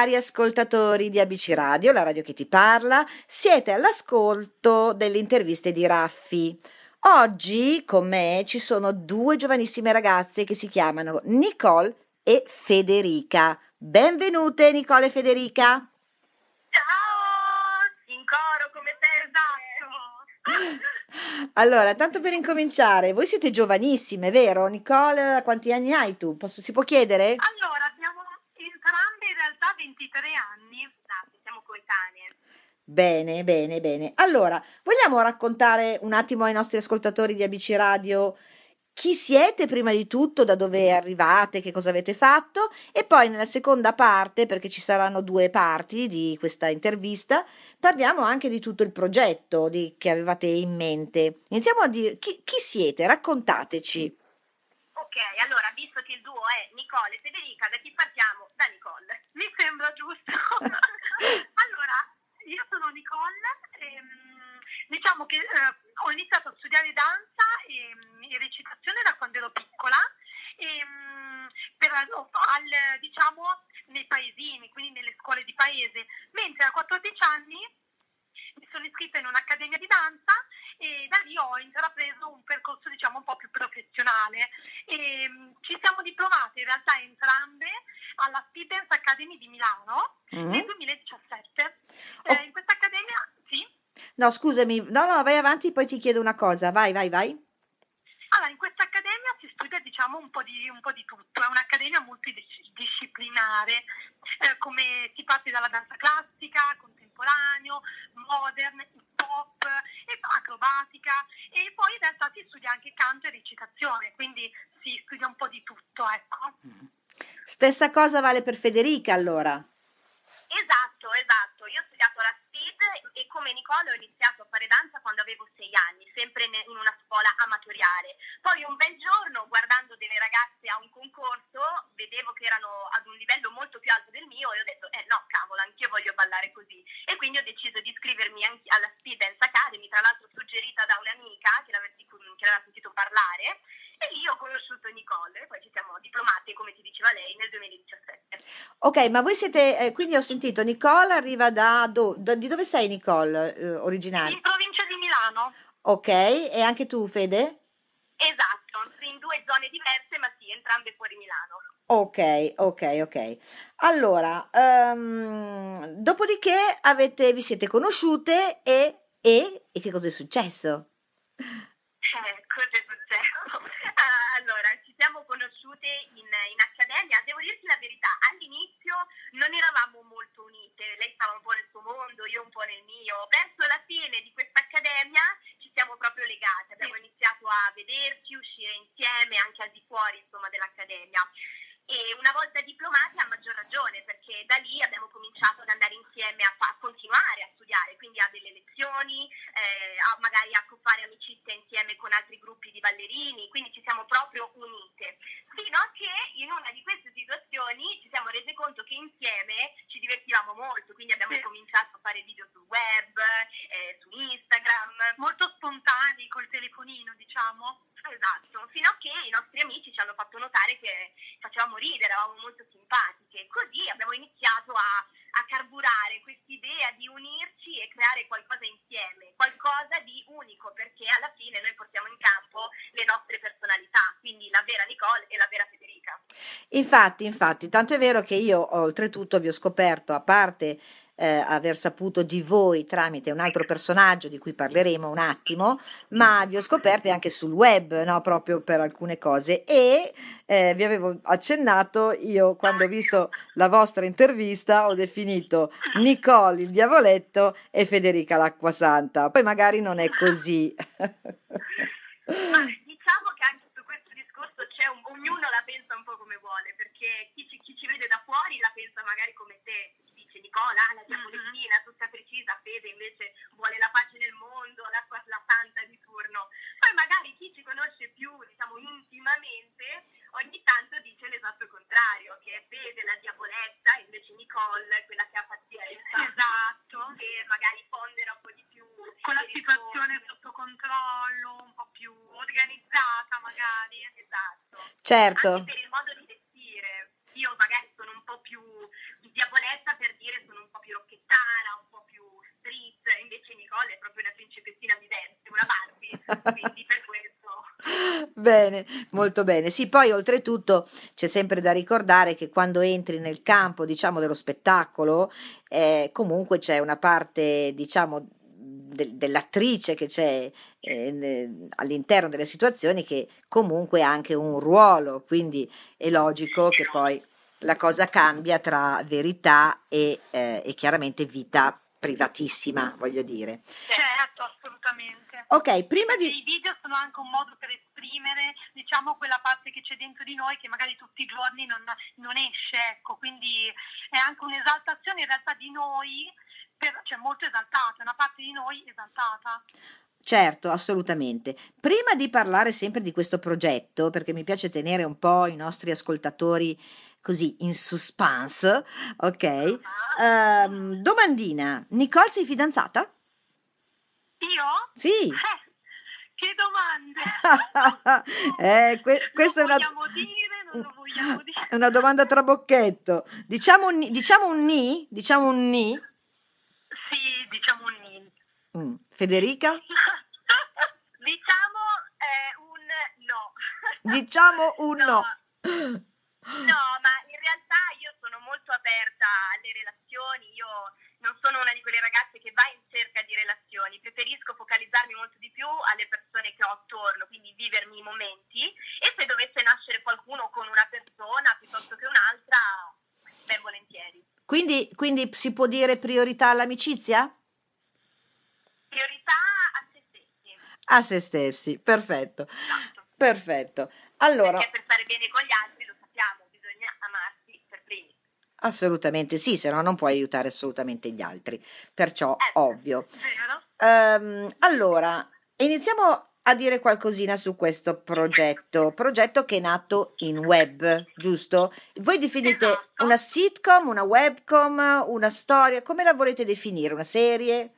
cari ascoltatori di ABC Radio, la radio che ti parla, siete all'ascolto delle interviste di Raffi. Oggi con me ci sono due giovanissime ragazze che si chiamano Nicole e Federica. Benvenute Nicole e Federica. Ciao! In coro come te, esatto! Allora, tanto per incominciare, voi siete giovanissime, vero? Nicole, quanti anni hai tu? Posso- si può chiedere? Allora, realtà 23 anni, esatto, siamo coetanee. Bene, bene, bene. Allora, vogliamo raccontare un attimo ai nostri ascoltatori di ABC Radio chi siete prima di tutto, da dove arrivate, che cosa avete fatto e poi nella seconda parte, perché ci saranno due parti di questa intervista, parliamo anche di tutto il progetto di- che avevate in mente. Iniziamo a dire chi, chi siete, raccontateci. Ok, allora, visto che il duo è Nicole e Federica, da chi partiamo? Da Nicole. Mi sembra giusto. allora, io sono Nicole, ehm, diciamo che eh, ho iniziato a studiare danza e, e recitazione da quando ero piccola, ehm, per, al, diciamo nei paesini, quindi nelle scuole di paese, mentre a 14 anni mi sono iscritta in un'accademia di danza e da lì ho intrapreso un percorso diciamo un po' più professionale. E, mh, ci siamo diplomate in realtà entrambe alla Speed Dance Academy di Milano Mm? nel 2017. Oh. Eh, in questa accademia, sì, No, scusami, no, no, vai avanti, poi ti chiedo una cosa. Vai, vai, vai. allora in questa accademia si studia diciamo un po' di, un po' di tutto, è un'accademia multidisciplinare, eh, come si parte dalla danza classica, contemporaneo, modern, hip hop, acrobatica e poi in realtà si studia anche canto e recitazione, quindi si studia un po' di tutto, ecco. Stessa cosa vale per Federica, allora. Esatto, esatto. Io ho studiato la SPID e come Nicola ho iniziato a fare danza quando avevo sei anni, sempre in una scuola amatoriale. Poi un bel giorno, guardando delle ragazze a un concorso, vedevo che erano ad un livello molto più alto del mio e ho detto, eh no, cavolo, anch'io voglio ballare così. E quindi ho deciso di iscrivermi anche alla Speed Dance Academy, tra l'altro suggerita da un'amica che l'aveva sentito parlare. E lì ho conosciuto Nicole poi ci siamo diplomate, come ti diceva lei, nel 2017. Ok, ma voi siete, eh, quindi ho sentito Nicole arriva da, do- da- di dove sei Nicole, eh, originaria? In provincia di Milano. Ok, e anche tu Fede? Esatto, in due zone diverse, ma sì, entrambe fuori Milano. Ok, ok, ok. Allora, ehm, dopodiché avete, vi siete conosciute e, e, e che cosa è successo? Eh, cosa è successo? Allora, ci siamo conosciute in, in accademia. Devo dirti la verità, all'inizio non eravamo molto unite. Lei stava un po' nel suo mondo, io un po' nel mio. Verso la fine di questa accademia ci siamo proprio legate. Abbiamo iniziato a vederci, uscire insieme, anche al di fuori, insomma, dell'accademia. E una volta diplomati a maggior ragione, perché da lì abbiamo cominciato ad andare insieme a, fa- a continuare a studiare, quindi a delle lezioni, eh, a magari a fare amicizia insieme con altri gruppi di ballerini, quindi ci siamo proprio unite. Fino a che in una di queste situazioni ci siamo rese conto che insieme ci divertivamo molto, quindi abbiamo cominciato a fare video sul web, eh, su Instagram. molto spontanei col telefonino, diciamo. Esatto, fino a che i nostri amici ci hanno fatto notare che facevamo ridere, eravamo molto simpatiche. Così abbiamo iniziato a, a carburare quest'idea di unirci e creare qualcosa insieme, qualcosa di unico, perché alla fine noi portiamo in campo le nostre personalità, quindi la vera Nicole e la vera Federica. Infatti, infatti, tanto è vero che io oltretutto vi ho scoperto, a parte eh, aver saputo di voi tramite un altro personaggio di cui parleremo un attimo, ma vi ho scoperte anche sul web, no? Proprio per alcune cose. E eh, vi avevo accennato, io quando ho visto la vostra intervista ho definito Nicole il diavoletto e Federica l'acquasanta. Poi magari non è così. Diciamo che anche su questo discorso c'è un- ognuno la pensa un po' come vuole, perché chi ci, chi ci vede da fuori la pensa magari come te, Nicola, ah, la diavolettina, tutta precisa, Fede invece vuole la pace nel mondo, la, la santa di turno. Poi magari chi ci conosce più, diciamo, intimamente, ogni tanto dice l'esatto contrario, che è Fede la diavoletta, e invece Nicole, quella che ha pazienza, Esatto. che magari pondera un po' di più. Con la situazione risorse. sotto controllo, un po' più organizzata magari. Esatto. Certo. Anche per il modo di vestire. Io magari sono un po' più di diavoletta rockstar, un po' più street, invece Nicole è proprio una principessina vivente, una Barbie, quindi per questo... Bene, molto bene. Sì, poi oltretutto c'è sempre da ricordare che quando entri nel campo, diciamo, dello spettacolo, eh, comunque c'è una parte, diciamo, de- dell'attrice che c'è eh, ne- all'interno delle situazioni che comunque ha anche un ruolo, quindi è logico che poi la cosa cambia tra verità e, eh, e chiaramente vita privatissima, voglio dire. Certo, assolutamente. Ok, prima di... I video sono anche un modo per esprimere, diciamo, quella parte che c'è dentro di noi che magari tutti i giorni non, non esce, ecco, quindi è anche un'esaltazione in realtà di noi, per- cioè molto esaltata, una parte di noi esaltata. Certo, assolutamente. Prima di parlare sempre di questo progetto, perché mi piace tenere un po' i nostri ascoltatori così in suspense, ok? Ehm, domandina, Nicole sei fidanzata? Io? Sì. Eh, che domande! Eh, que- questa è una, vogliamo dire, non lo vogliamo dire? è una domanda trabocchetto. Diciamo un, ni- diciamo un ni? Diciamo un ni? Sì, diciamo un nil. Mm. Federica? Diciamo eh, un no. Diciamo un no. No, ma in realtà io sono molto aperta alle relazioni, io non sono una di quelle ragazze che va in cerca di relazioni, preferisco focalizzarmi molto di più alle persone che ho attorno, quindi vivermi i momenti e se dovesse nascere qualcuno con una persona piuttosto che un'altra, ben volentieri. Quindi, quindi si può dire priorità all'amicizia? Priorità a se stessi, A se stessi, perfetto, esatto. perfetto. Allora, Perché per stare bene con gli altri, lo sappiamo, bisogna amarsi per primi. Assolutamente sì, se no non puoi aiutare assolutamente gli altri, perciò Eh. ovvio. Ehm, allora, iniziamo a dire qualcosina su questo progetto, progetto che è nato in web, giusto? Voi definite Esatto. una sitcom, una webcom, una storia, come la volete definire? Una serie?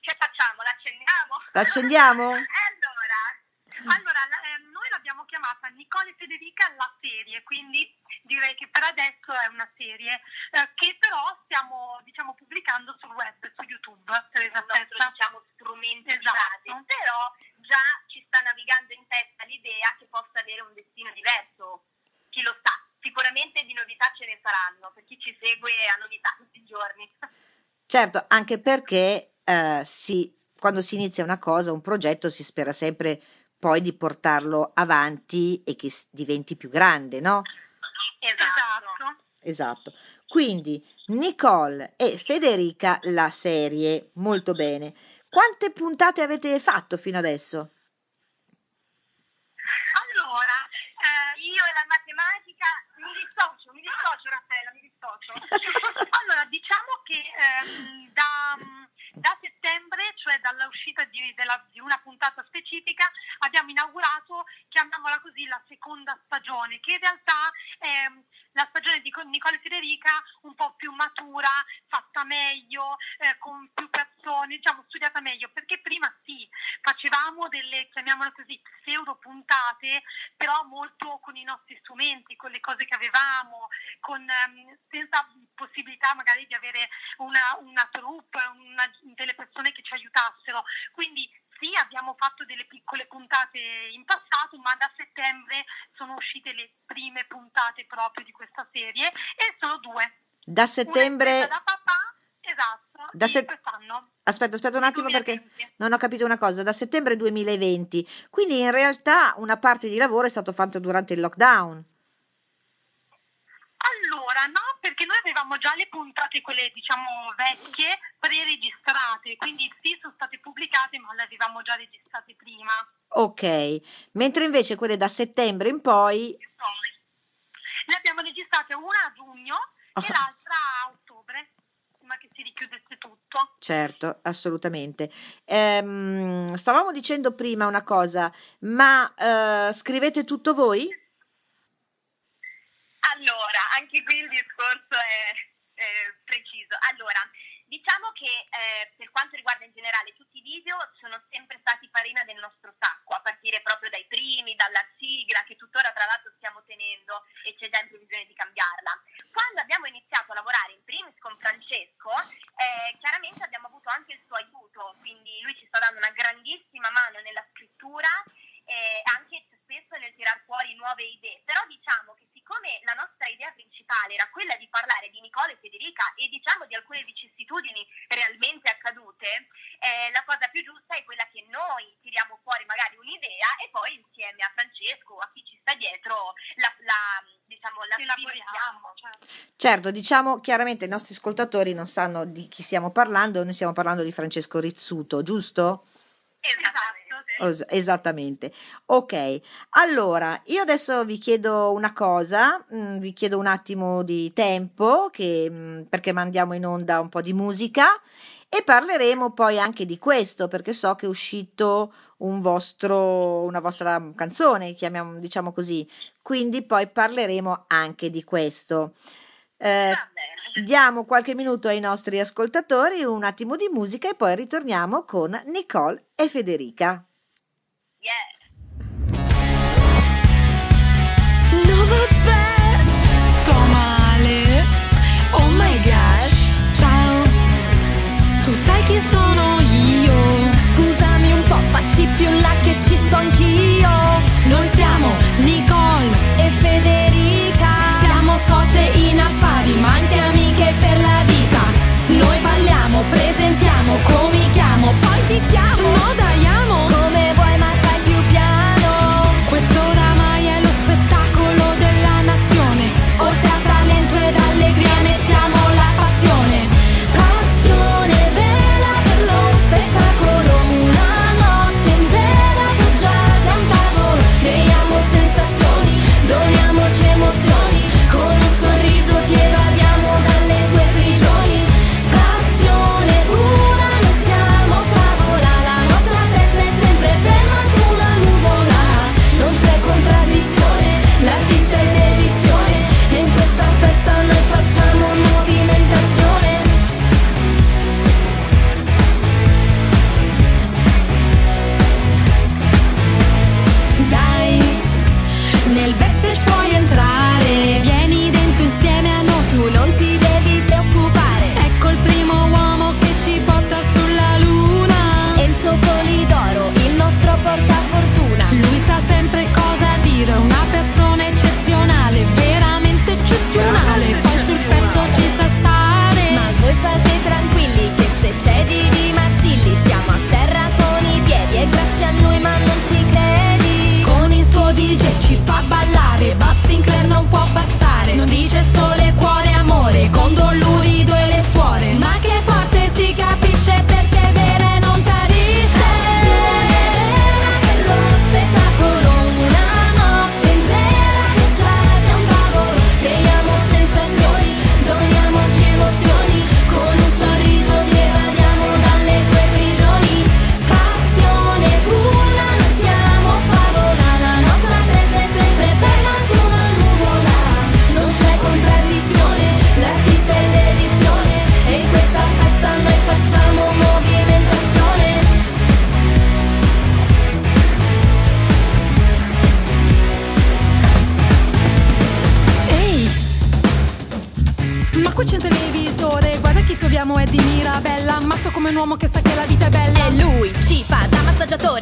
Che facciamo? L'accendiamo? L'accendiamo? Allora, allora la- eh, noi l'abbiamo chiamata Nicole Federica la serie, quindi direi che per adesso è una serie eh, che però stiamo diciamo pubblicando sul web, su YouTube, per il nostro diciamo, strumento di Esatto. base, però già ci sta navigando in testa l'idea che possa avere un destino diverso. Chi lo sa? Sicuramente di novità ce ne saranno, per chi ci segue a novità tutti i giorni. Certo, anche perché eh, si- quando si inizia una cosa, un progetto, si spera sempre poi di portarlo avanti e che diventi più grande, no? Esatto. Esatto. Quindi Nicole e Federica la serie, molto bene. Quante puntate avete fatto fino adesso? Allora, eh, Io e la matematica mi dissocio, mi dissocio Raffaella, mi dissocio. allora, diciamo che ehm, da, da settembre, cioè dall'uscita di, della- di una puntata specifica, abbiamo inaugurato, chiamiamola così, la seconda stagione, che in realtà è la stagione di Nicole Federica un po' più matura, fatta meglio, eh, con più persone, diciamo studiata meglio, perché prima sì, facevamo delle, chiamiamole così, pseudo puntate, però molto con i nostri strumenti, con le cose che avevamo, con, ehm, senza possibilità magari di avere una, una troupe, una- delle persone che ci aiutassero. Quindi sì, abbiamo fatto delle piccole puntate in passato, ma da settembre sono uscite le prime puntate proprio di questa serie e sono due. Da settembre... da papà, esatto, Da set- quest'anno. Aspetta, aspetta un attimo perché 2020. non ho capito una cosa. Da settembre 2020, quindi in realtà una parte di lavoro è stato fatto durante il lockdown. Allora, no, perché noi avevamo già le puntate, quelle diciamo vecchie, pre-registrate, quindi sì, sono state pubblicate, ma le avevamo già registrate prima. Ok, mentre invece quelle da settembre in poi... Ne abbiamo registrate una a giugno Ah. e l'altra a ottobre, prima che si richiudesse tutto. Certo, assolutamente. Ehm, stavamo dicendo prima una cosa, ma eh, scrivete tutto voi? Allora, anche qui il discorso è, è preciso. Allora, diciamo che eh, per quanto riguarda in generale tutti i video sono sempre stati farina del nostro sacco, a partire proprio dai primi, dalla sigla che tuttora tra l'altro stiamo tenendo e c'è già in previsione di cambiarla. Quando abbiamo iniziato a lavorare in primis con Francesco, e diciamo di alcune vicissitudini realmente accadute, eh, la cosa più giusta è quella che noi tiriamo fuori magari un'idea e poi insieme a Francesco o a chi ci sta dietro la, la diciamo la Elaboriamo, certo. Certo, diciamo chiaramente i nostri ascoltatori non sanno di chi stiamo parlando, noi stiamo parlando di Francesco Rizzuto, giusto? Esattamente. Es- Esattamente. Ok, allora io adesso vi chiedo una cosa, mm, vi chiedo un attimo di tempo che, mm, perché mandiamo in onda un po' di musica e parleremo poi anche di questo perché so che è uscito un vostro, una vostra canzone, chiamiamo, diciamo così, quindi poi parleremo anche di questo. Eh, diamo qualche minuto ai nostri ascoltatori, un attimo di musica e poi ritorniamo con Nicole e Federica. Yeah. Oh my gosh, ciao. Tu sai chi sono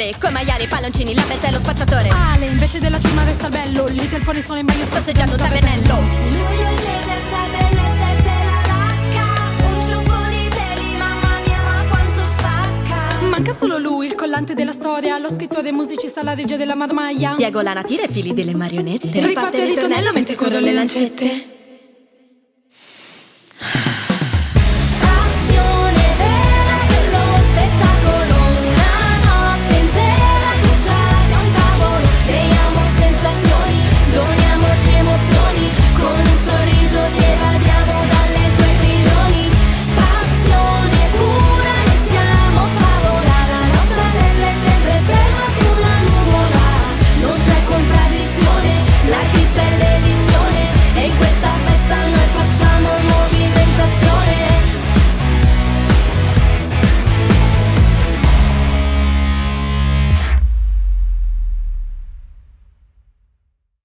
massaggiatore Con maiali, palloncini, la e lo spacciatore Ale, invece della cima resta bello, Little Pony sono in bagno Sosseggiando un tavernello Lui è sa bellezza e se la lacca, un ciuffo di peli, mamma mia ma quanto spacca. Manca solo lui, il collante della storia, lo scrittore musicista, la regia della marmaglia. Diego Lanatire e fili delle marionette Riparte il ritornello mentre corro le lancette.